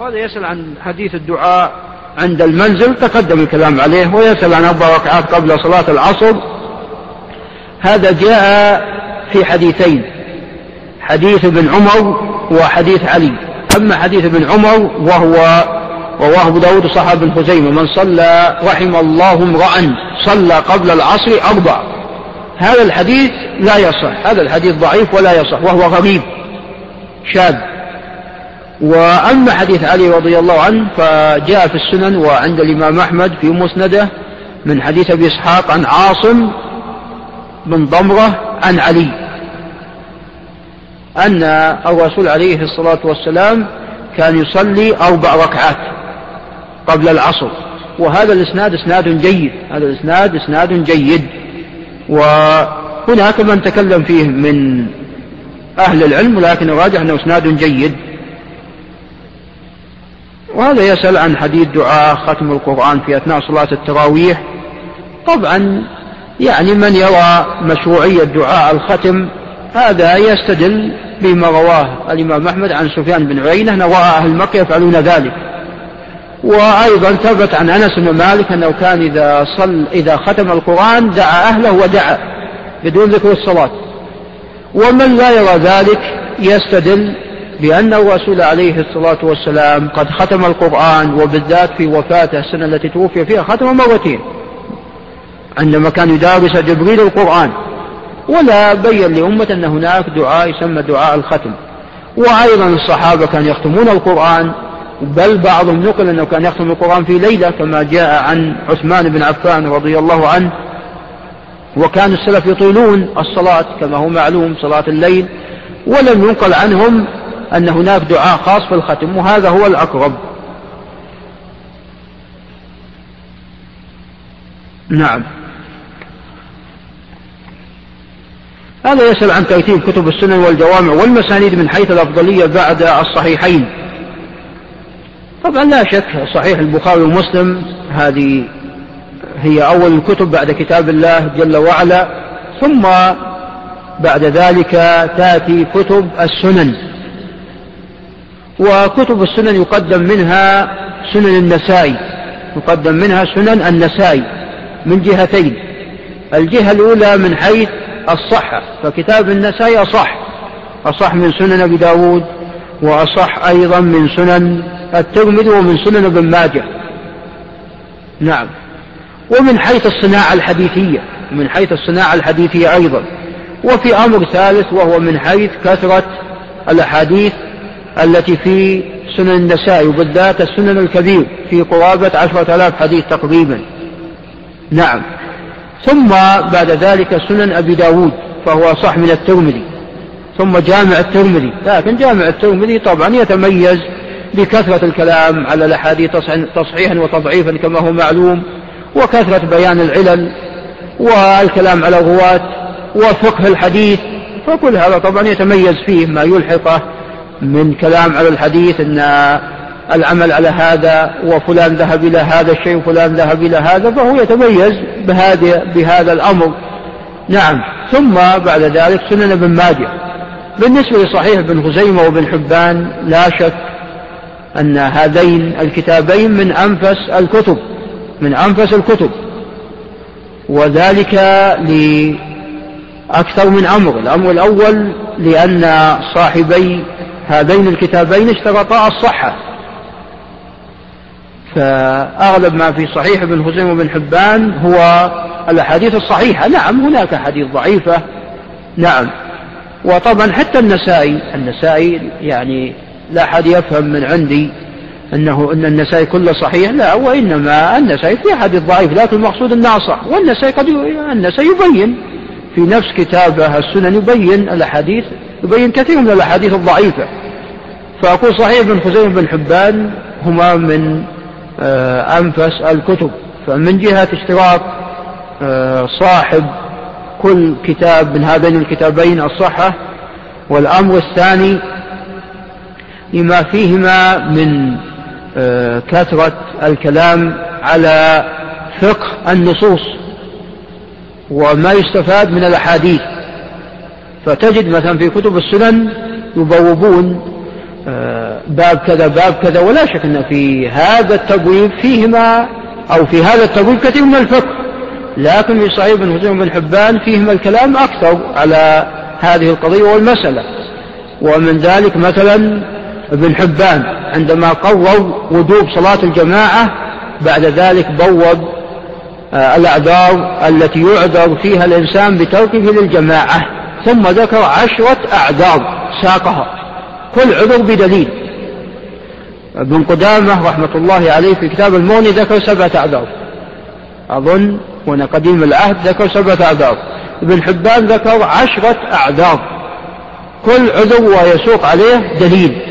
هذا يسأل عن حديث الدعاء عند المنزل تقدم الكلام عليه ويسأل عن أربع ركعات قبل صلاة العصر. هذا جاء في حديثين حديث ابن عمر وحديث علي. أما حديث ابن عمر وهو رواه أبو داود صحاب بن خزيمة من صلى رحم الله امرأ صلى قبل العصر أربع. هذا الحديث لا يصح هذا الحديث ضعيف ولا يصح وهو غريب شاذ. وأما حديث علي رضي الله عنه فجاء في السنن وعند الإمام أحمد في مسنده من حديث أبي إسحاق عن عاصم بن ضمرة عن علي أن الرسول عليه الصلاة والسلام كان يصلي أربع ركعات قبل العصر وهذا الإسناد إسناد جيد هذا الإسناد إسناد جيد وهناك من تكلم فيه من أهل العلم لكن الراجح أنه إسناد جيد. وهذا يسأل عن حديث دعاء ختم القرآن في أثناء صلاة التراويح. طبعا يعني من يرى مشروعية دعاء الختم هذا يستدل بما رواه الإمام أحمد عن سفيان بن عيينة أن رأى أهل مكة يفعلون ذلك. وأيضا ثبت عن أنس بن مالك أنه كان إذا صل إذا ختم القرآن دعا أهله ودعا بدون ذكر الصلاة. ومن لا يرى ذلك يستدل بأن الرسول عليه الصلاة والسلام قد ختم القرآن وبالذات في وفاته السنة التي توفي فيها ختم مرتين. عندما كان يدارس جبريل القرآن ولا بين لأمة أن هناك دعاء يسمى دعاء الختم. وأيضا الصحابة كانوا يختمون القرآن بل بعضهم نقل أنه كان يختم القرآن في ليلة كما جاء عن عثمان بن عفان رضي الله عنه. وكان السلف يطيلون الصلاة كما هو معلوم صلاة الليل. ولم ينقل عنهم أن هناك دعاء خاص في الختم وهذا هو الأقرب. نعم. هذا يسأل عن ترتيب كتب السنن والجوامع والمسانيد من حيث الأفضلية بعد الصحيحين. طبعا لا شك صحيح البخاري ومسلم هذه هي أول الكتب بعد كتاب الله جل وعلا ثم بعد ذلك تأتي كتب السنن. وكتب السنن يقدم منها سنن النسائي يقدم منها سنن النسائي من جهتين. الجهة الأولى من حيث الصحة فكتاب النسائي أصح أصح من سنن أبي داود وأصح أيضا من سنن الترمذي ومن سنن ابن ماجه. نعم. ومن حيث الصناعة الحديثية من حيث الصناعة الحديثية أيضا. وفي أمر ثالث وهو من حيث كثرة الأحاديث التي في سنن النسائي وبالذات السنن الكبير في قرابة عشرة آلاف حديث تقريبا. نعم. ثم بعد ذلك سنن أبي داود فهو صح من الترمذي. ثم جامع الترمذي. لكن جامع الترمذي طبعا يتميز بكثرة الكلام على الأحاديث تصحيحا وتضعيفا كما هو معلوم وكثرة بيان العلل والكلام على الرواة وفقه الحديث فكل هذا طبعا يتميز فيه ما يلحقه من كلام على الحديث أن العمل على هذا وفلان ذهب إلى هذا الشيء وفلان ذهب إلى هذا فهو يتميز بهذا بهذا الأمر. نعم. ثم بعد ذلك سنن ابن ماجه. بالنسبة لصحيح ابن خزيمة وابن حبان لا شك أن هذين الكتابين من أنفس الكتب من أنفس الكتب. وذلك لأكثر من أمر. الأمر الأول لأن صاحبي هذين الكتابين اشترطا الصحة. فأغلب ما في صحيح ابن خزيمة وابن حبان هو الأحاديث الصحيحة. نعم هناك أحاديث ضعيفة. نعم. وطبعا حتى النسائي النسائي يعني لا أحد يفهم من عندي أنه أن النسائي كله صحيح. لا وإنما النسائي في حديث ضعيف لكن المقصود أنه والنسائي قد النسائي يبين في نفس كتابه السنن يبين الأحاديث يبين كثير من الأحاديث الضعيفة. فأقول صحيح ابن خزيمة بن حبان هما من آه، أنفس الكتب. فمن جهة اشتراط آه، صاحب كل كتاب من هذين الكتابين الصحة. والأمر الثاني لما فيهما من آه، كثرة الكلام على فقه النصوص. وما يستفاد من الأحاديث. فتجد مثلا في كتب السنن يبوبون باب كذا باب كذا ولا شك أن في هذا التبويب فيهما أو في هذا التبويب كثير من الفقه. لكن في صحيح بن حزين بن حبان فيهما الكلام أكثر على هذه القضية والمسألة. ومن ذلك مثلا ابن حبان عندما قرر وجوب صلاة الجماعة بعد ذلك بوب آه، الأعذار التي يعذر فيها الإنسان بتركه للجماعة. ثم ذكر عشرة أعذار ساقها. كل عذر بدليل. ابن قدامة رحمة الله عليه في كتاب المغني ذكر سبعة أعذار. أظن هنا قديم العهد ذكر سبعة أعذار. ابن حبان ذكر عشرة أعذار. كل عذر ويسوق عليه دليل.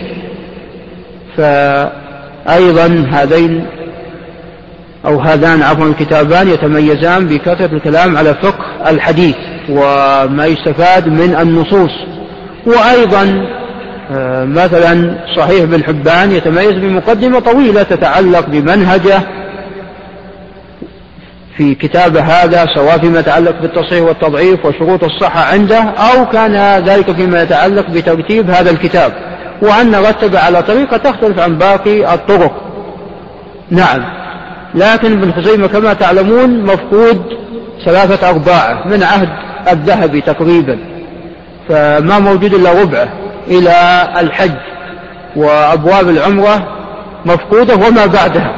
فأيضا هذين أو هذان عفوا الكتابان يتميزان بكثرة الكلام على فقه الحديث وما يستفاد من النصوص. وأيضا آه، مثلا صحيح بن حبان يتميز بمقدمة طويلة تتعلق بمنهجه في كتابه هذا سواء فيما يتعلق بالتصحيح والتضعيف وشروط الصحة عنده أو كان ذلك فيما يتعلق بترتيب هذا الكتاب. وأن رتب على طريقة تختلف عن باقي الطرق. نعم. لكن ابن خزيمة كما تعلمون مفقود ثلاثة أرباعه من عهد الذهبي تقريبا فما موجود إلا ربعه إلى الحج وأبواب العمرة مفقودة وما بعدها.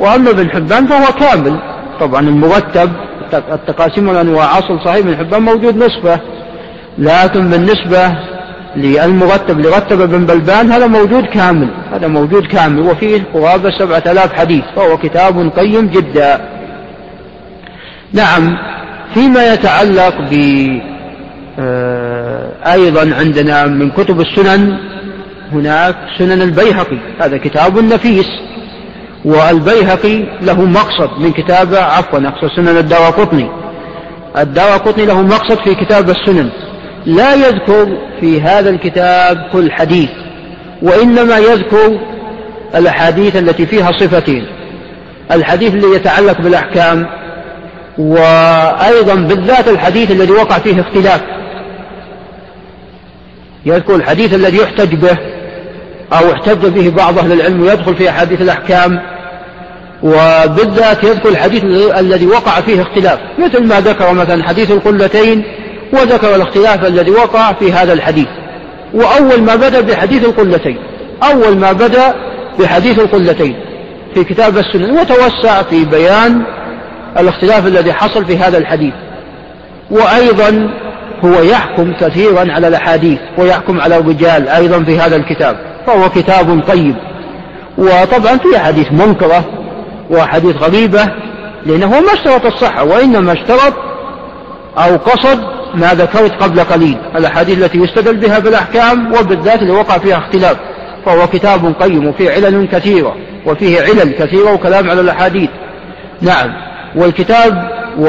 وأما ابن حبان فهو كامل. طبعا المرتب التقاسيم والأنواع أصل صحيح ابن حبان موجود نصفه لكن بالنسبة للمرتب اللي رتب ابن بلبان هذا موجود كامل هذا موجود كامل وفيه قرابة سبعة آلاف حديث فهو كتاب قيم جدا. نعم فيما يتعلق ب آه، أيضا عندنا من كتب السنن هناك سنن البيهقي هذا كتاب نفيس والبيهقي له مقصد من كتابه عفوا أقصد سنن الدار قطني الدار قطني له مقصد في كتاب السنن. لا يذكر في هذا الكتاب كل حديث وإنما يذكر الأحاديث التي فيها صفتين. الحديث الذي يتعلق بالأحكام وأيضا بالذات الحديث الذي وقع فيه اختلاف. يذكر الحديث الذي يحتج به أو احتج به بعض أهل العلم ويدخل في أحاديث الأحكام وبالذات يذكر الحديث الذي وقع فيه اختلاف مثل ما ذكر مثلا حديث القلتين وذكر الاختلاف الذي وقع في هذا الحديث. وأول ما بدأ بحديث القلتين. أول ما بدأ بحديث القلتين في كتاب السنن. وتوسع في بيان الاختلاف الذي حصل في هذا الحديث. وأيضا هو يحكم كثيرا على الأحاديث ويحكم على الرجال أيضا في هذا الكتاب. فهو كتاب طيب. وطبعا في أحاديث منكرة وأحاديث غريبة لأنه ما اشترط الصحة وإنما اشترط أو قصد ما ذكرت قبل قليل. الأحاديث التي يستدل بها بالأحكام وبالذات اللي وقع فيها اختلاف. فهو كتاب قيم وفيه علل كثيرة وفيه علل كثيرة وكلام على الأحاديث. نعم. والكتاب و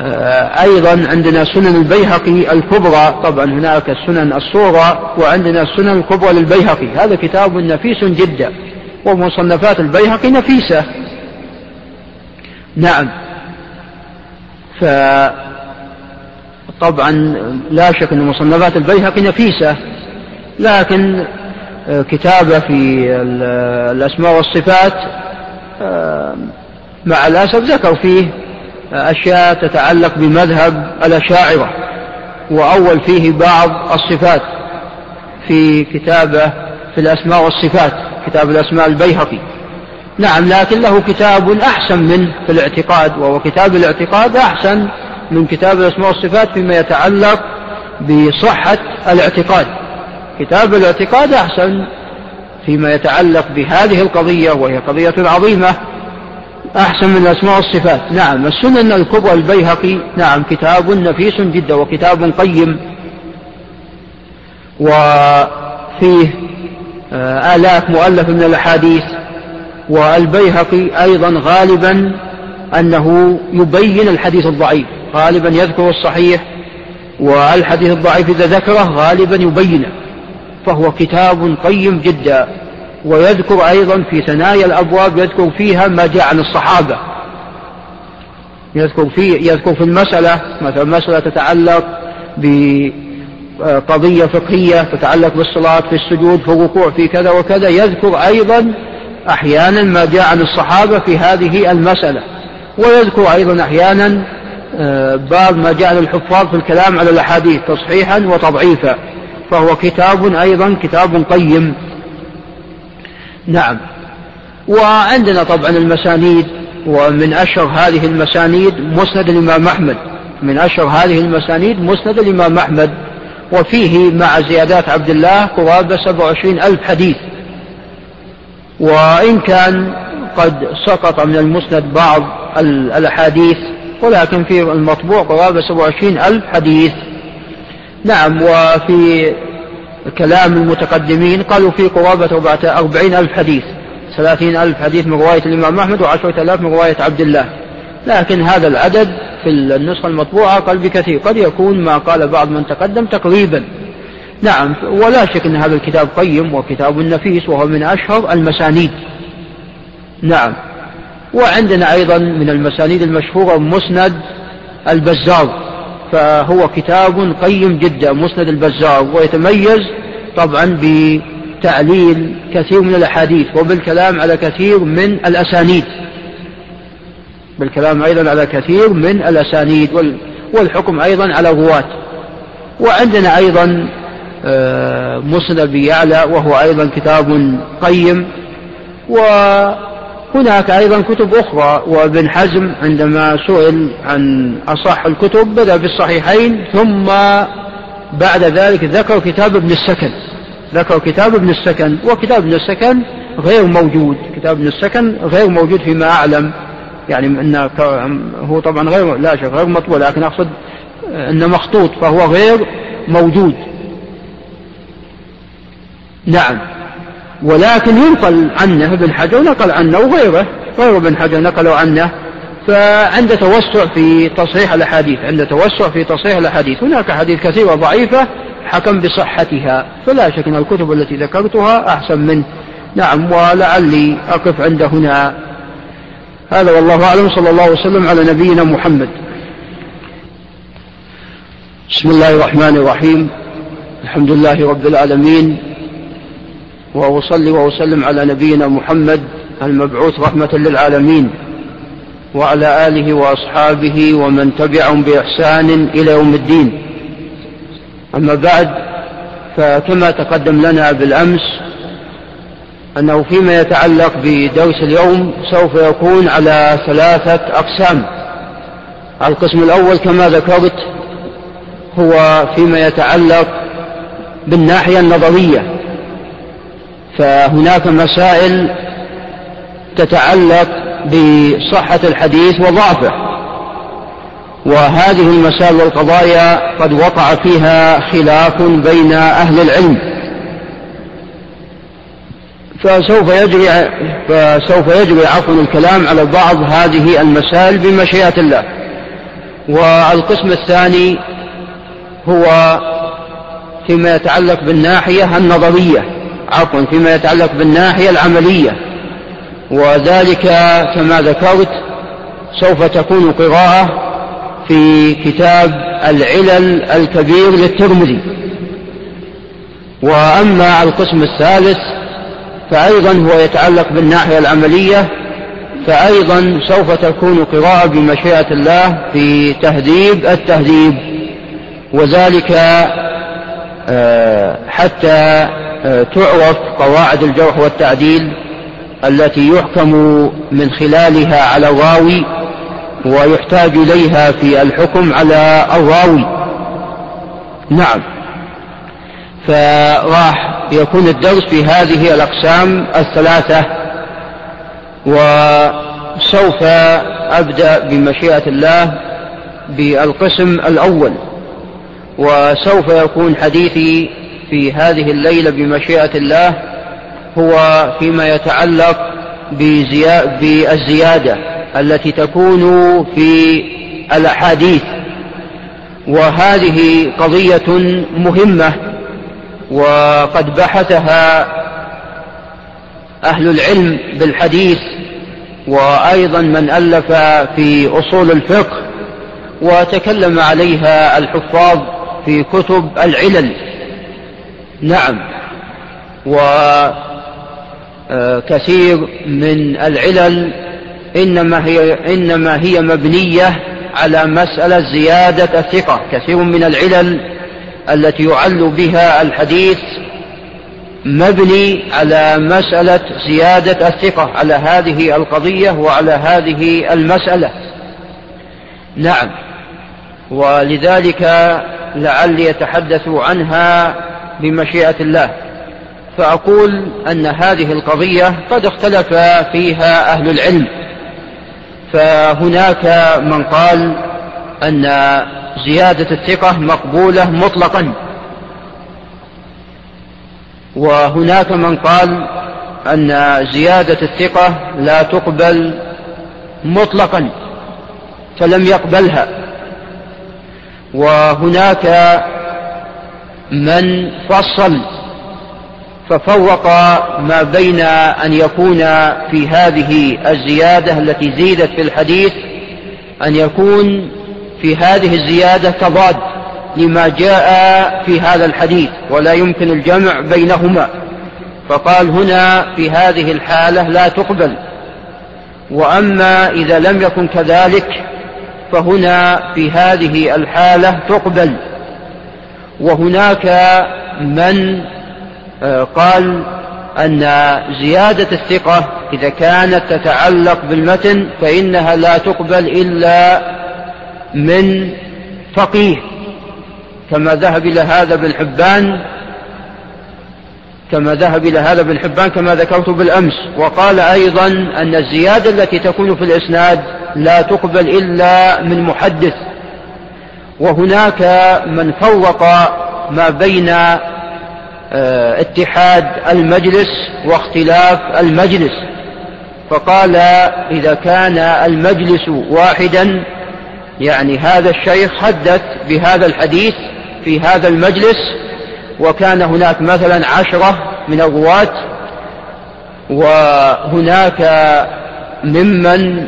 آه، عندنا سنن البيهقي الكبرى. طبعا هناك السنن الصورة وعندنا السنن الكبرى للبيهقي. هذا كتاب نفيس جدا ومصنفات البيهقي نفيسة. نعم. ف طبعا لا شك أن مصنفات البيهقي نفيسة لكن آه، كتابة في الأسماء والصفات آه، مع الأسف ذكر فيه أشياء تتعلق بمذهب الأشاعرة وأول فيه بعض الصفات في كتابة في الأسماء والصفات كتاب الأسماء البيهقي. نعم لكن له كتاب أحسن منه في الاعتقاد وهو كتاب الاعتقاد أحسن من كتاب الأسماء والصفات فيما يتعلق بصحة الاعتقاد. كتاب الاعتقاد أحسن فيما يتعلق بهذه القضية وهي قضية عظيمة أحسن من الأسماء والصفات. نعم السنن الكبرى البيهقي نعم كتاب نفيس جدا وكتاب قيم وفيه آه، آلاف مؤلف من الأحاديث والبيهقي أيضا غالبا أنه يبين الحديث الضعيف غالبا يذكر الصحيح والحديث الضعيف إذا ذكره غالبا يبينه فهو كتاب قيم جدا ويذكر أيضا في ثنايا الأبواب يذكر فيها ما جاء عن الصحابة يذكر في يذكر في المسألة مثلا مسألة تتعلق ب قضية فقهية تتعلق بالصلاة في السجود في الركوع في كذا وكذا يذكر أيضا أحيانا ما جاء عن الصحابة في هذه المسألة. ويذكر أيضا أحيانا آه، بعض ما جاء للحفاظ في الكلام على الأحاديث تصحيحا وتضعيفا فهو كتاب أيضا كتاب قيم. نعم. وعندنا طبعا المسانيد ومن أشهر هذه المسانيد مسند الإمام أحمد. من أشهر هذه المسانيد مسند الإمام أحمد. وفيه مع زيادات عبد الله قرابة 27 ألف حديث. وإن كان قد سقط من المسند بعض الأحاديث ولكن في المطبوع قرابة 27 ألف حديث. نعم وفي كلام المتقدمين قالوا في قرابة 40 ألف حديث ثلاثين ألف حديث من رواية الإمام أحمد وعشرة آلاف من رواية عبد الله. لكن هذا العدد في النسخة المطبوعة أقل بكثير قد يكون ما قال بعض من تقدم تقريبا. نعم ولا شك أن هذا الكتاب قيم وكتاب نفيس وهو من أشهر المسانيد. نعم. وعندنا أيضا من المسانيد المشهورة مسند البزار فهو كتاب قيم جدا مسند البزار ويتميز طبعا بتعليل كثير من الأحاديث وبالكلام على كثير من الأسانيد. بالكلام أيضا على كثير من الأسانيد والحكم أيضا على الرواة. وعندنا أيضا آه، مسند أبي يعلى وهو أيضا كتاب قيم وهناك أيضا كتب أخرى وابن حزم عندما سئل عن أصح الكتب بدأ بالصحيحين ثم بعد ذلك ذكر كتاب ابن السكن. ذكر كتاب ابن السكن وكتاب ابن السكن غير موجود. كتاب ابن السكن غير موجود فيما أعلم. يعني أن هو طبعا غير لا شك غير مطبوع لكن أقصد أنه مخطوط فهو غير موجود. نعم. ولكن ينقل عنه ابن حجر نقل عنه وغيره غير ابن حجر نقلوا عنه. فعند توسع في تصحيح الأحاديث عند توسع في تصحيح الأحاديث. هناك أحاديث كثيرة ضعيفة حكم بصحتها فلا شك أن الكتب التي ذكرتها أحسن منه نعم ولعلي أقف عند هنا. هذا والله أعلم صلى الله وسلم على نبينا محمد. بسم الله الرحمن الرحيم. الحمد لله رب العالمين. وأصلي وأسلم على نبينا محمد المبعوث رحمة للعالمين وعلى آله وأصحابه ومن تبعهم بإحسان إلى يوم الدين. أما بعد فكما تقدم لنا بالأمس أنه فيما يتعلق بدرس اليوم سوف يكون على ثلاثة أقسام. القسم الأول كما ذكرت هو فيما يتعلق بالناحية النظرية. فهناك مسائل تتعلق بصحة الحديث وضعفه. وهذه المسائل والقضايا قد وقع فيها خلاف بين أهل العلم. فسوف يجري فسوف يجري عفوا الكلام على بعض هذه المسائل بمشيئة الله. والقسم الثاني هو فيما يتعلق بالناحية النظرية. عفوا فيما يتعلق بالناحية العملية. وذلك كما ذكرت سوف تكون قراءة في كتاب العلل الكبير للترمذي. وأما القسم الثالث فأيضا هو يتعلق بالناحية العملية فأيضا سوف تكون قراءة بمشيئة الله في تهذيب التهذيب. وذلك آه، حتى تعرف قواعد الجرح والتعديل التي يحكم من خلالها على الراوي ويحتاج إليها في الحكم على الراوي. نعم. فراح يكون الدرس في هذه الأقسام الثلاثة وسوف أبدأ بمشيئة الله بالقسم الأول وسوف يكون حديثي في هذه الليلة بمشيئة الله هو فيما يتعلق بالزيادة التي تكون في الأحاديث. وهذه قضية مهمة وقد بحثها أهل العلم بالحديث وأيضا من ألف في أصول الفقه وتكلم عليها الحفاظ في كتب العلل. نعم. وكثير من العلل إنما هي, إنما هي مبنية على مسألة زيادة الثقة. كثير من العلل التي يعل بها الحديث مبني على مسألة زيادة الثقة على هذه القضية وعلى هذه المسألة. نعم. ولذلك لعلي أتحدث عنها بمشيئة الله. فأقول أن هذه القضية قد اختلف فيها أهل العلم. فهناك من قال أن زيادة الثقة مقبولة مطلقا. وهناك من قال أن زيادة الثقة لا تقبل مطلقا فلم يقبلها. وهناك من فصل ففوق ما بين أن يكون في هذه الزيادة التي زيدت في الحديث أن يكون في هذه الزيادة تضاد لما جاء في هذا الحديث ولا يمكن الجمع بينهما. فقال هنا في هذه الحالة لا تقبل. وأما إذا لم يكن كذلك فهنا في هذه الحالة تقبل. وهناك من آه، قال أن زيادة الثقة إذا كانت تتعلق بالمتن فإنها لا تقبل إلا من فقيه. كما ذهب إلى هذا ابن حبان كما ذهب إلى هذا ابن حبان كما ذكرت بالأمس. وقال أيضا أن الزيادة التي تكون في الإسناد لا تقبل إلا من محدث. وهناك من فوق ما بين آه، اتحاد المجلس واختلاف المجلس. فقال إذا كان المجلس واحدا يعني هذا الشيخ حدث بهذا الحديث في هذا المجلس وكان هناك مثلا عشرة من الرواة وهناك ممن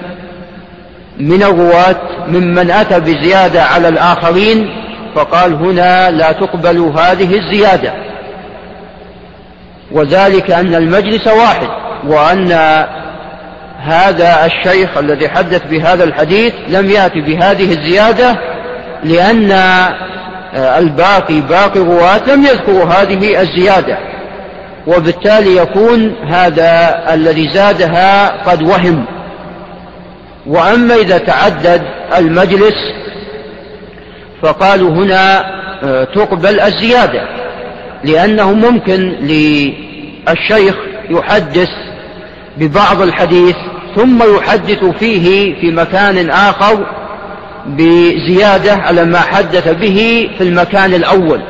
من الرواة ممن أتى بزيادة على الآخرين فقال هنا لا تقبل هذه الزيادة. وذلك أن المجلس واحد وأن هذا الشيخ الذي حدث بهذا الحديث لم يأتي بهذه الزيادة لأن الباقي باقي الرواة لم يذكروا هذه الزيادة. وبالتالي يكون هذا الذي زادها قد وهم. وأما إذا تعدد المجلس فقالوا هنا آه، تقبل الزيادة لأنه ممكن للشيخ يحدث ببعض الحديث ثم يحدث فيه في مكان آخر بزيادة على ما حدث به في المكان الأول.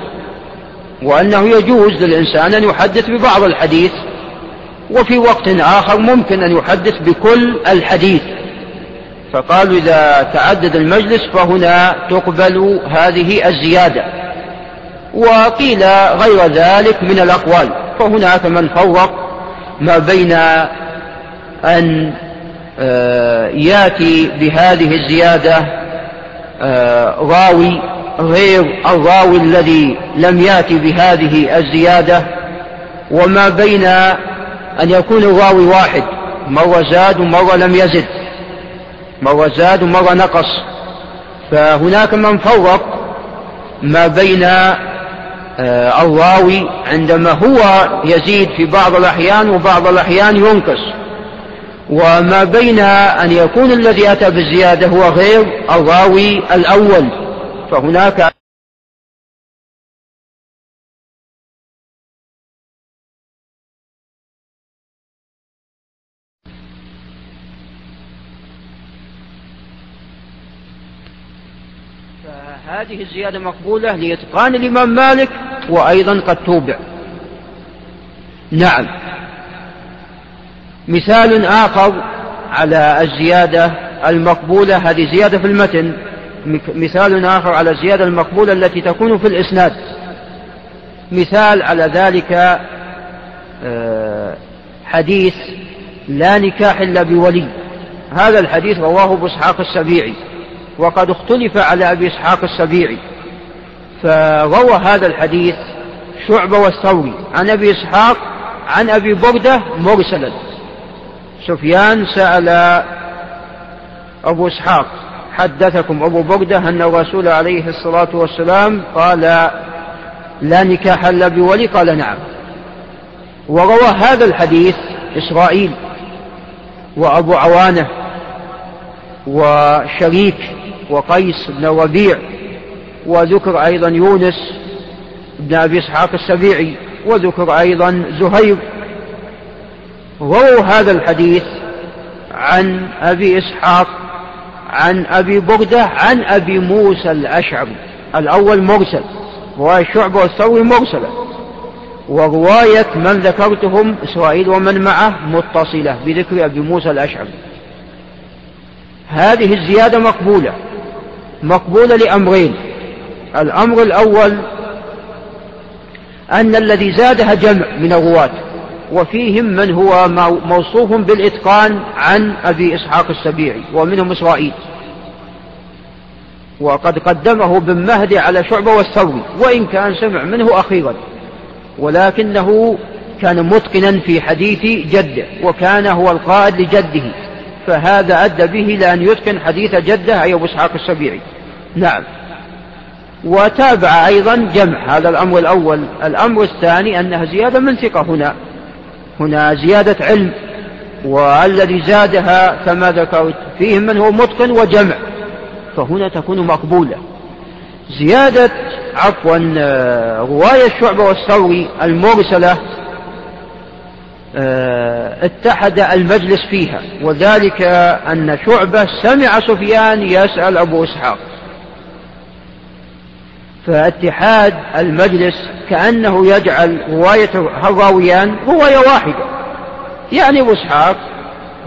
وأنه يجوز للإنسان أن يحدث ببعض الحديث وفي وقت آخر ممكن أن يحدث بكل الحديث. فقالوا إذا تعدد المجلس فهنا تقبل هذه الزيادة. وقيل غير ذلك من الأقوال. فهناك من فرق ما بين أن آه، يأتي بهذه الزيادة آه، راوي غير الراوي الذي لم يأتي بهذه الزيادة. وما بين أن يكون الراوي واحد مرة زاد ومرة لم يزد. مرة زاد ومرة نقص. فهناك من فرق ما بين آه، الراوي عندما هو يزيد في بعض الأحيان وبعض الأحيان ينقص. وما بين أن يكون الذي أتى بالزيادة هو غير الراوي الأول. فهناك فهذه الزيادة مقبولة لإتقان الإمام مالك وأيضا قد توبع. نعم. مثال آخر على الزيادة المقبولة هذه زيادة في المتن. مثال آخر على الزيادة المقبولة التي تكون في الإسناد. مثال على ذلك آه، حديث لا نكاح إلا بولي. هذا الحديث رواه أبو إسحاق السبيعي. وقد اختلف على أبي إسحاق السبيعي. فروى هذا الحديث شعبة والثوري. عن أبي إسحاق عن أبي بردة مرسلا. سفيان سأل أبو إسحاق حدثكم أبو بردة أن الرسول عليه الصلاة والسلام قال لا نكاح إلا بولي. قال نعم. وروى هذا الحديث إسرائيل وأبو عوانة وشريك وقيس بن ربيع وذكر أيضا يونس بن أبي إسحاق السبيعي وذكر أيضا زهير. رووا هذا الحديث عن أبي إسحاق عن أبي بردة عن أبي موسى الأشعري. الأول مرسل رواية شعبة والثوري مرسلة. ورواية من ذكرتهم إسرائيل ومن معه متصلة بذكر أبي موسى الأشعري. هذه الزيادة مقبولة. مقبولة لأمرين. الأمر الأول أن الذي زادها جمع من الرواة وفيهم من هو موصوف بالإتقان عن أبي إسحاق السبيعي ومنهم إسرائيل. وقد قدمه بن مهدي على شعبة والثوري وإن كان سمع منه أخيرا. ولكنه كان متقنا في حديث جده وكان هو القائد لجده. فهذا أدى به لأن يتقن حديث جده أي أبو إسحاق السبيعي. نعم. وتابع أيضا جمع هذا الأمر الأول. الأمر الثاني أنها زيادة من ثقة هنا. هنا زيادة علم والذي زادها كما ذكرت فيهم من هو متقن وجمع. فهنا تكون مقبولة. زيادة عفوا رواية الشعبة والثوري المرسلة آه، اتحد المجلس فيها. وذلك أن شعبة سمع سفيان يسأل أبو إسحاق. فاتحاد المجلس كأنه يجعل رواية الراويان رواية واحدة. يعني أبو إسحاق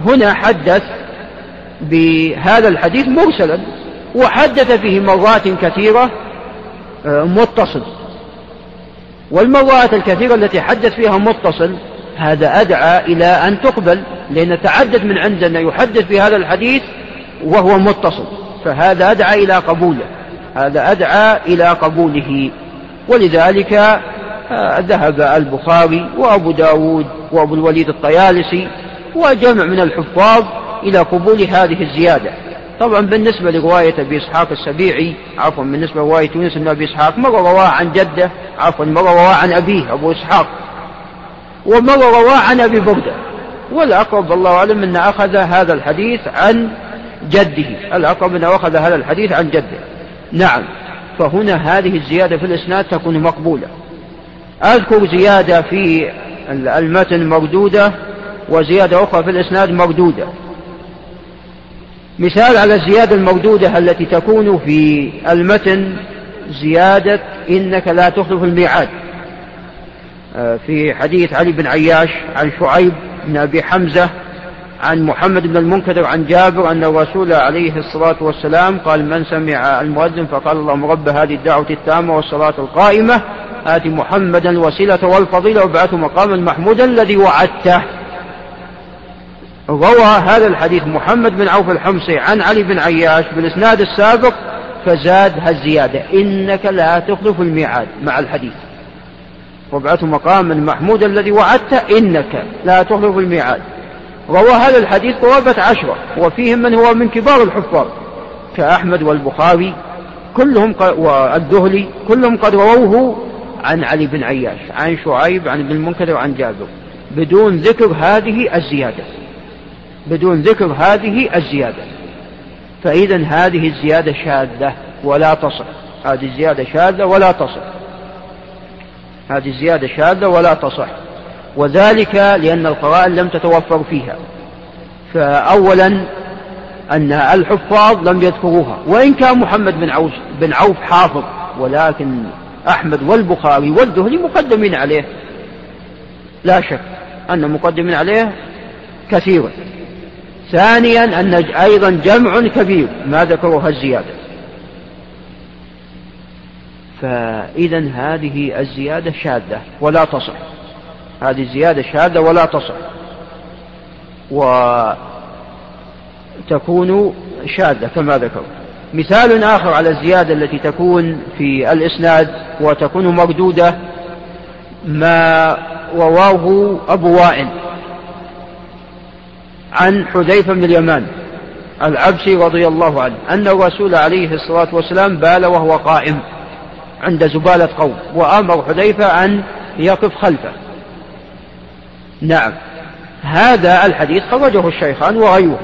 هنا حدث بهذا الحديث مرسلا وحدث فيه مرات كثيرة آه، متصل. والمرات الكثيرة التي حدث فيها متصل هذا أدعى إلى أن تقبل لأن تعدد من عندنا يحدث في هذا الحديث وهو متصل. فهذا أدعى إلى قبوله. هذا أدعى إلى قبوله. ولذلك آه، ذهب البخاري وأبو داود وأبو الوليد الطيالسي وجمع من الحفاظ إلى قبول هذه الزيادة. طبعا بالنسبة لرواية أبي إسحاق السبيعي عفوا بالنسبة لرواية يونس بن أبي إسحاق مرة رواه عن جده؟ عفوا مرة رواه عن أبيه أبو إسحاق. ومرة رواه عن أبي بردة والأقرب الله أعلم أن أخذ هذا الحديث عن جده. الأقرب أنه أخذ هذا الحديث عن جده. نعم. فهنا هذه الزيادة في الإسناد تكون مقبولة. أذكر زيادة في المتن مردودة وزيادة أخرى في الإسناد مردودة. مثال على الزيادة المردودة التي تكون في المتن زيادة إنك لا تخلف الميعاد. آه، في حديث علي بن عياش عن شعيب بن أبي حمزة عن محمد بن المنكدر عن جابر أن الرسول عليه الصلاة والسلام قال من سمع المؤذن فقال اللهم رب هذه الدعوة التامة والصلاة القائمة آت محمدا الوسيلة والفضيلة وابعثه مقاما محمودا الذي وعدته. روى هذا الحديث محمد بن عوف الحمصي عن علي بن عياش بالإسناد السابق فزاد هالزيادة إنك لا تخلف الميعاد مع الحديث. وابعثه مقاما محمودا الذي وعدته إنك لا تخلف الميعاد. روى هذا الحديث قرابة عشرة وفيهم من هو من كبار الحفاظ كأحمد والبخاري كلهم والدهلي كلهم قد رووه عن علي بن عياش عن شعيب عن ابن المنكدر وعن جابر. بدون ذكر هذه الزيادة. بدون ذكر هذه الزيادة. فإذا هذه الزيادة شاذة ولا تصح. هذه الزيادة شاذة ولا تصح. هذه الزيادة شاذة ولا تصح. وذلك لأن القرائن لم تتوفر فيها. فأولا أن الحفاظ لم يذكروها وإن كان محمد بن عوف, بن عوف حافظ ولكن أحمد والبخاري والدهلي مقدمين عليه. لا شك أن مقدمين عليه كثيرا. ثانيا أن أيضا جمع كبير ما ذكروها الزيادة. فإذا هذه الزيادة شاذة ولا تصح. هذه الزيادة شاذة ولا تصح. وتكون شاذة كما ذكر مثال آخر على الزيادة التي تكون في الإسناد وتكون مردودة ما رواه أبو وائل عن حذيفة بن اليمان العبسي رضي الله عنه أن الرسول عليه الصلاة والسلام بال وهو قائم عند زبالة قوم وأمر حذيفة أن يقف خلفه. نعم. هذا الحديث خرجه الشيخان وغيره.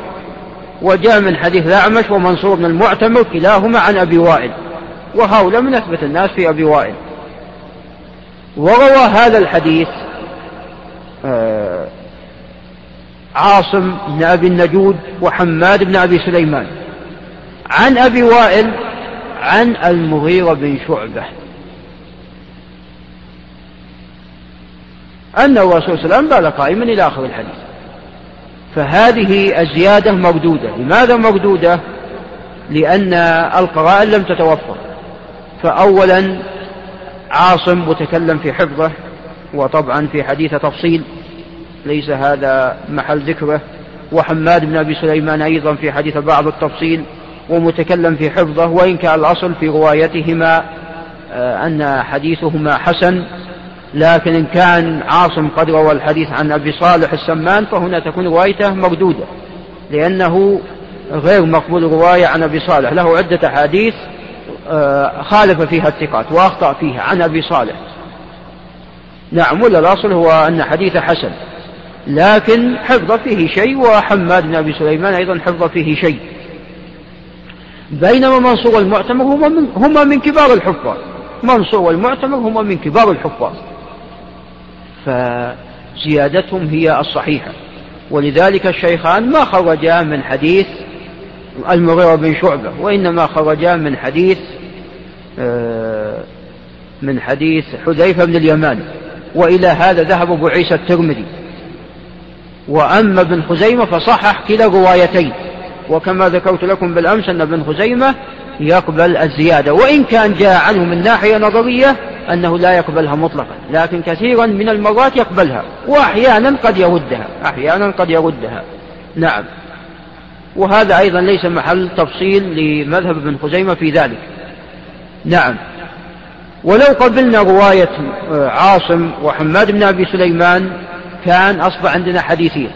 وجاء من حديث الأعمش ومنصور بن المعتمر كلاهما عن أبي وائل. وهؤلاء من أثبت الناس في أبي وائل. وروى هذا الحديث آه، عاصم بن أبي النجود وحماد بن أبي سليمان. عن أبي وائل عن المغيرة بن شعبة. أن الرسول صلى الله عليه وسلم بال قائما إلى آخر الحديث. فهذه الزيادة مردودة. لماذا مردودة؟ لأن القرائن لم تتوفر. فأولا عاصم متكلم في حفظه وطبعا في حديث تفصيل ليس هذا محل ذكره. وحماد بن أبي سليمان أيضا في حديث بعض التفصيل ومتكلم في حفظه. وإن كان الأصل في روايتهما آه، أن حديثهما حسن لكن إن كان عاصم قد روى الحديث عن أبي صالح السمان فهنا تكون روايته مردودة لأنه غير مقبول رواية عن أبي صالح. له عدة أحاديث آه، خالف فيها الثقات وأخطأ فيها عن أبي صالح. نعم ولا الأصل هو أن حديث حسن. لكن حفظ فيه شيء وحماد بن أبي سليمان أيضا حفظ فيه شيء. بينما منصور والمعتمر هما من, هما من كبار الحفاظ. منصور والمعتمر هما من كبار الحفاظ. فزيادتهم هي الصحيحة. ولذلك الشيخان ما خرجا من حديث المغيرة بن شعبة وإنما خرجا من حديث آه، من حديث حذيفة بن اليمان وإلى هذا ذهب أبو عيسى الترمذي. وأما ابن خزيمة فصحح كلا روايتين. وكما ذكرت لكم بالأمس أن ابن خزيمة يقبل الزيادة. وإن كان جاء عنه من ناحية نظرية أنه لا يقبلها مطلقا لكن كثيرا من المرات يقبلها وأحيانا قد يردها أحيانا قد يردها. نعم. وهذا أيضا ليس محل تفصيل لمذهب ابن خزيمة في ذلك. نعم. ولو قبلنا رواية آه، عاصم وحماد بن أبي سليمان كان أصبح عندنا حديثين.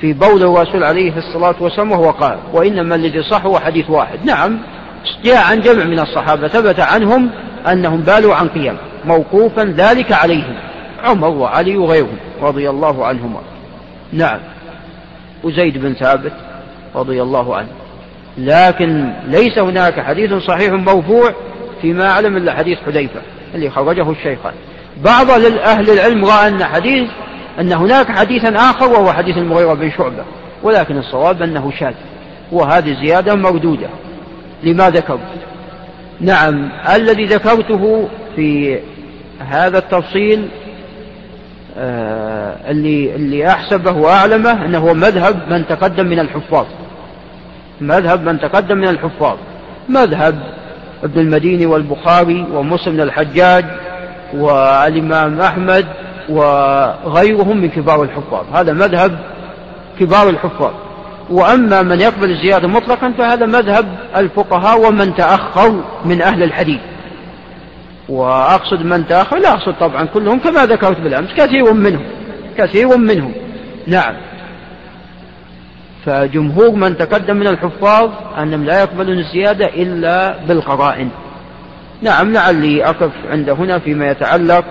في بول الرسول عليه الصلاة والسلام وهو قال وإنما الذي صح هو حديث واحد. نعم جاء عن جمع من الصحابة ثبت عنهم أنهم بالوا عن قيام موقوفا ذلك عليهم عمر وعلي وغيرهم رضي الله عنهما. نعم وزيد بن ثابت رضي الله عنه. لكن ليس هناك حديث صحيح مرفوع فيما أعلم إلا حديث حذيفة اللي خرجه الشيخان. بعض أهل العلم رأى أن حديث أن هناك حديثا آخر وهو حديث المغيرة بن شعبة ولكن الصواب أنه شاذ وهذه زيادة مردودة لما ذكرت؟ نعم الذي ذكرته في هذا التفصيل آه اللي اللي أحسبه وأعلمه أنه هو مذهب من تقدم من الحفاظ. مذهب من تقدم من الحفاظ. مذهب ابن المديني والبخاري ومسلم الحجاج والإمام أحمد وغيرهم من كبار الحفاظ. هذا مذهب كبار الحفاظ. وأما من يقبل الزيادة مطلقا فهذا مذهب الفقهاء ومن تأخر من أهل الحديث. وأقصد من تأخر لا أقصد طبعا كلهم كما ذكرت بالأمس كثير منهم كثير منهم. نعم. فجمهور من تقدم من الحفاظ أنهم لا يقبلون الزيادة إلا بالقرائن. نعم لعلي أقف عند هنا فيما يتعلق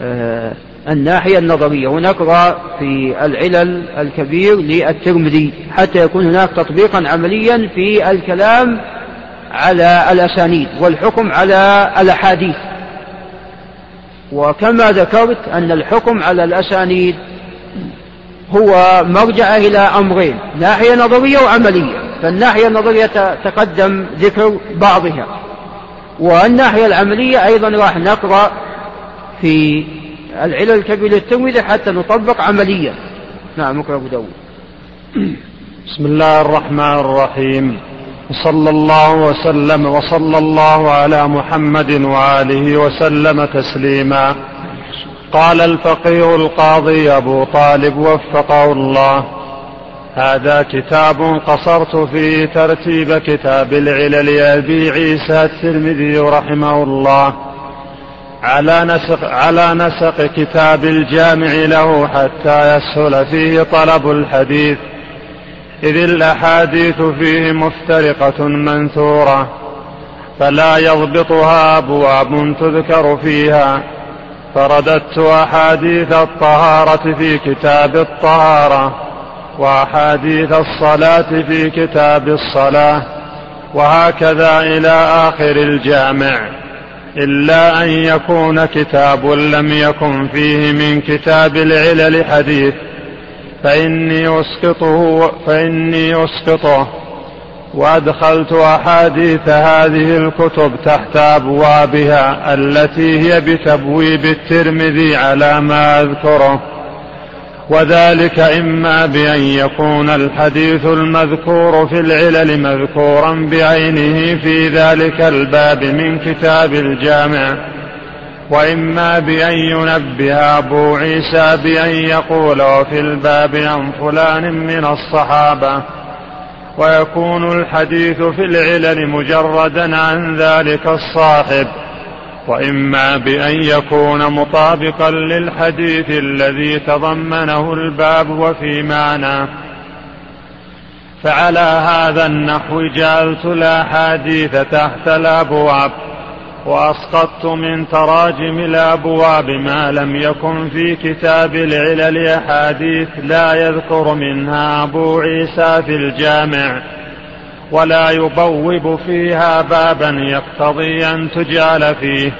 بالناحية النظرية. ونقرأ في العلل الكبير للترمذي حتى يكون هناك تطبيقا عمليا في الكلام على الأسانيد والحكم على الأحاديث. وكما ذكرت أن الحكم على الأسانيد هو مرجع إلى أمرين ناحية نظرية وعملية. فالناحية النظرية تقدم ذكر بعضها. والناحية العملية أيضا راح نقرأ في العلل الكبير للترمذي حتى نطبق عمليا. نعم اقرأ أبو داود. بسم الله الرحمن الرحيم. صلى الله وسلم وصلى الله على محمد وآله وسلم تسليما. قال الفقيه القاضي أبو طالب وفقه الله هذا كتاب قصرت فيه ترتيب كتاب العلل. أبي عيسى الترمذي رحمه الله. على نسق, على نسق كتاب الجامع له حتى يسهل فيه طلب الحديث. إذ الأحاديث فيه مفترقة منثورة فلا يضبطها أبواب تذكر فيها. فرددت أحاديث الطهارة في كتاب الطهارة وأحاديث الصلاة في كتاب الصلاة وهكذا إلى آخر الجامع. إلا أن يكون كتاب لم يكن فيه من كتاب العلل حديث. فإني أسقطه فإني أسقطه. وأدخلت أحاديث هذه الكتب تحت أبوابها التي هي بتبويب الترمذي على ما أذكره. وذلك إما بأن يكون الحديث المذكور في العلل مذكورا بعينه في ذلك الباب من كتاب الجامع وإما بأن ينبه أبو عيسى بأن يقول وفي الباب عن فلان من الصحابة ويكون الحديث في العلل مجردا عن ذلك الصاحب. وإما بأن يكون مطابقا للحديث الذي تضمنه الباب وفي معناه فعلى هذا النحو جعلت الاحاديث تحت الأبواب وأسقطت من تراجم الأبواب ما لم يكن في كتاب العلل أحاديث لا يذكر منها أبو عيسى في الجامع. ولا يبوب فيها بابا يقتضي أن تجعل فيه.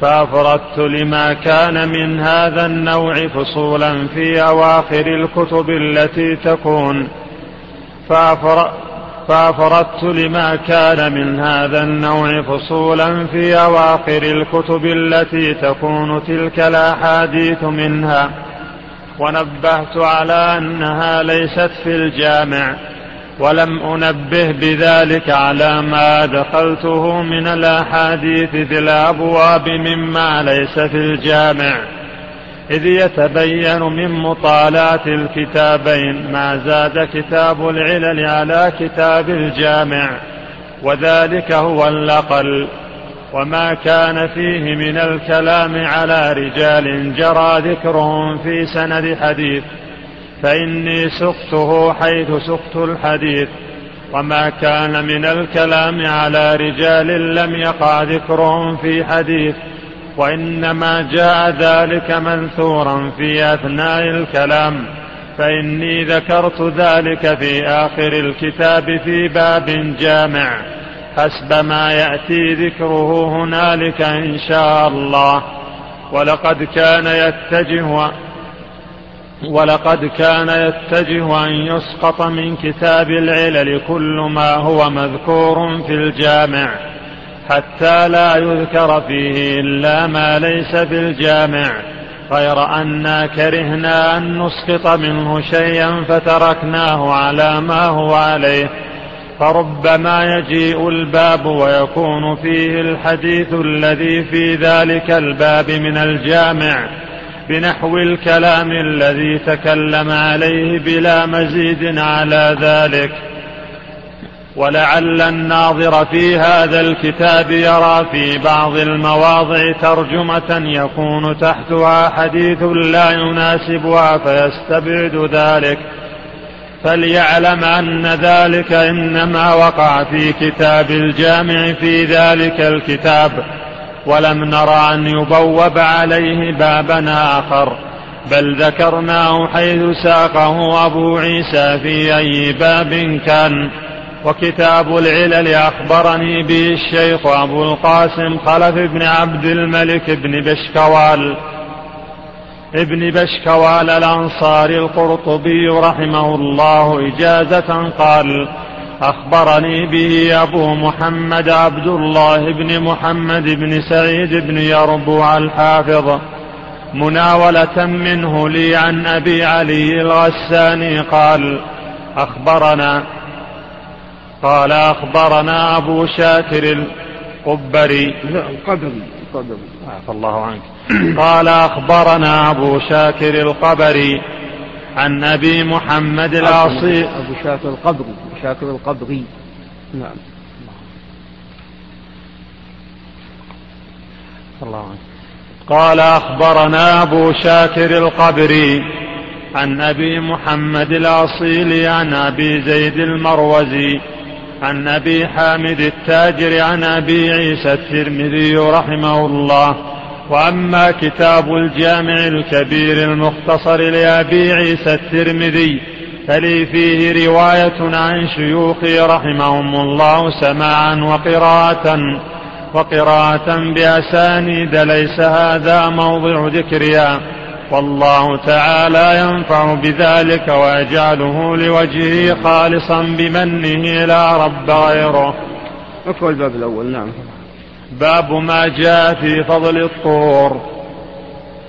فأفردت لما كان من هذا النوع فصولا في أواخر الكتب التي تكون. فأفردت لما كان من هذا النوع فصولا في أواخر الكتب التي تكون تلك الأحاديث منها. ونبهت على أنها ليست في الجامع. ولم أنبه بذلك على ما دخلته من الأحاديث في الأبواب مما ليس في الجامع. إذ يتبين من مطالعة الكتابين ما زاد كتاب العلل على كتاب الجامع وذلك هو الأقل. وما كان فيه من الكلام على رجال جرى ذكرهم في سند حديث فإني سقته حيث سقت الحديث وما كان من الكلام على رجال لم يقع ذكرهم في حديث وإنما جاء ذلك منثورا في أثناء الكلام فإني ذكرت ذلك في آخر الكتاب في باب جامع. حسب ما يأتي ذكره هنالك إن شاء الله. ولقد كان يتجه ولقد كان يتجه أن يسقط من كتاب العلل كل ما هو مذكور في الجامع حتى لا يذكر فيه إلا ما ليس في الجامع غير أنا كرهنا أن نسقط منه شيئا فتركناه على ما هو عليه. فربما يجيء الباب ويكون فيه الحديث الذي في ذلك الباب من الجامع. بنحو الكلام الذي تكلم عليه بلا مزيد على ذلك. ولعل الناظر في هذا الكتاب يرى في بعض المواضع ترجمة يكون تحتها حديث لا يناسبها فيستبعد ذلك. فليعلم أن ذلك إنما وقع في كتاب الجامع في ذلك الكتاب. ولم نرى أن يبوب عليه بابا آخر. بل ذكرناه حيث ساقه أبو عيسى في أي باب كان. وكتاب العلل أخبرني به الشيخ أبو القاسم خلف بن عبد الملك بن بشكوال. ابن بشكوال الأنصاري القرطبي رحمه الله إجازة قال أخبرني به أبو محمد عبد الله بن محمد بن سعيد بن يربوع الحافظ مناولة منه لي عن أبي علي الغساني قال أخبرنا. قال أخبرنا أبو شاكر القبري. لا القدري القدري عفى الله عنك. قال أخبرنا أبو شاكر القبري عن أبي محمد العصي أبو شاكر القبري. أبو شاكر القبري. نعم. الله قال أخبرنا أبو شاكر القبري عن أبي محمد الأصيل عن أبي زيد المروزي عن أبي حامد التاجر عن أبي عيسى الترمذي رحمه الله وأما كتاب الجامع الكبير المختصر لأبي عيسى الترمذي فلي فيه رواية عن شيوخي رحمهم الله سماعا وقراءة وقراءة بأسانيد ليس هذا موضع ذكرها والله تعالى ينفع بذلك ويجعله لوجهه خالصا بمنه لا رب غيره. اقرأ الباب الأول نعم. باب ما جاء في فضل الطور.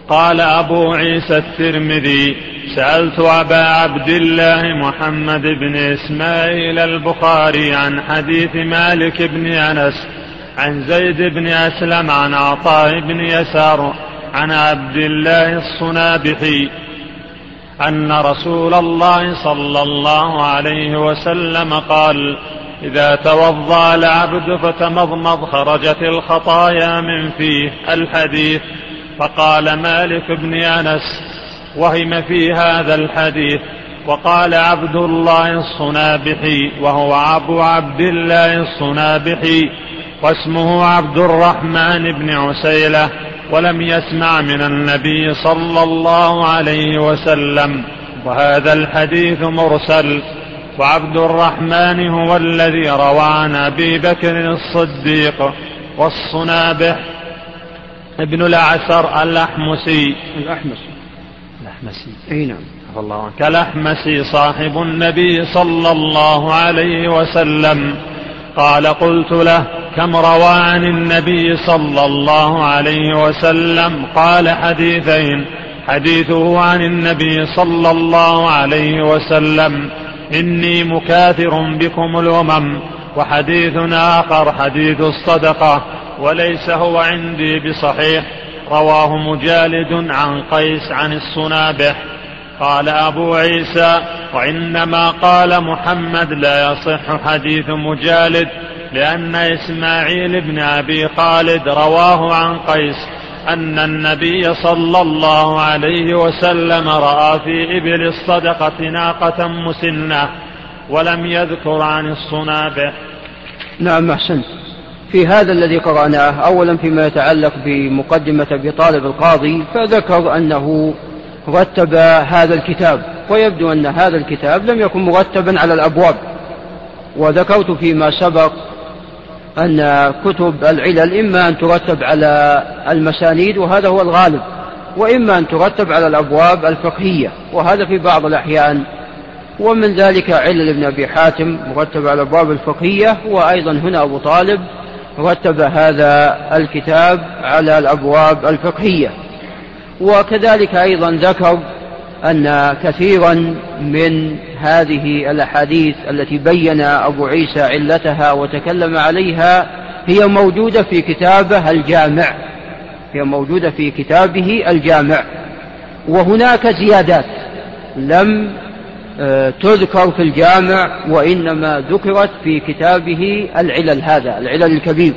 قال أبو عيسى الترمذي سألت أبا عبد الله محمد بن إسماعيل البخاري عن حديث مالك بن أنس عن زيد بن أسلم عن عطاء بن يسار عن عبد الله الصنابحي أن رسول الله صلى الله عليه وسلم قال إذا توضأ العبد فتمضمض خرجت الخطايا من فيه الحديث. فقال مالك بن أنس وهم في هذا الحديث. وقال عبد الله الصنابحي وهو أبو عبد الله الصنابحي واسمه عبد الرحمن بن عسيلة ولم يسمع من النبي صلى الله عليه وسلم. وهذا الحديث مرسل. وعبد الرحمن هو الذي روى عن أبي بكر الصديق والصنابح ابن الأعسر الأحمسي. الأحمسي. الأحمسي. أي نعم. الله عنك الأحمسي صاحب النبي صلى الله عليه وسلم. قال قلت له كم روى عن النبي صلى الله عليه وسلم؟ قال حديثين. حديثه عن النبي صلى الله عليه وسلم. إني مكاثر بكم الأمم وحديث آخر حديث الصدقة وليس هو عندي بصحيح. رواه مجالد عن قيس عن الصنابح. قال أبو عيسى وإنما قال محمد لا يصح حديث مجالد لأن إسماعيل بن أبي خالد رواه عن قيس أن النبي صلى الله عليه وسلم رأى في إبل الصدقة ناقة مسنة ولم يذكر عن الصنابح نعم أحسنت. في هذا الذي قرأناه أولا فيما يتعلق بمقدمة أبي طالب القاضي فذكر أنه رتب هذا الكتاب ويبدو أن هذا الكتاب لم يكن مرتبا على الأبواب. وذكرت فيما سبق أن كتب العلل إما أن ترتب على المسانيد وهذا هو الغالب وإما أن ترتب على الأبواب الفقهية وهذا في بعض الأحيان. ومن ذلك علل ابن أبي حاتم مرتب على الأبواب الفقهية وأيضا هنا أبو طالب رتب هذا الكتاب على الأبواب الفقهية. وكذلك أيضا ذكر أن كثيرا من هذه الأحاديث التي بين أبو عيسى علتها وتكلم عليها هي موجودة في كتابه الجامع هي موجودة في كتابه الجامع. وهناك زيادات لم آه، تذكر في الجامع وإنما ذكرت في كتابه العلل هذا العلل الكبير.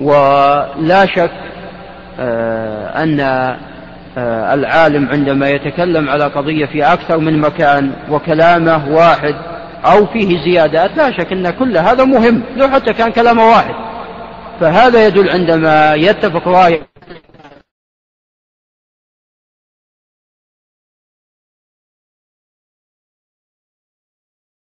ولا شك آه، أن العالم عندما يتكلم على قضية في أكثر من مكان وكلامه واحد أو فيه زيادات لا شك أن كل هذا مهم لو حتى كان كلامه واحد. فهذا يدل عندما يتفق رأي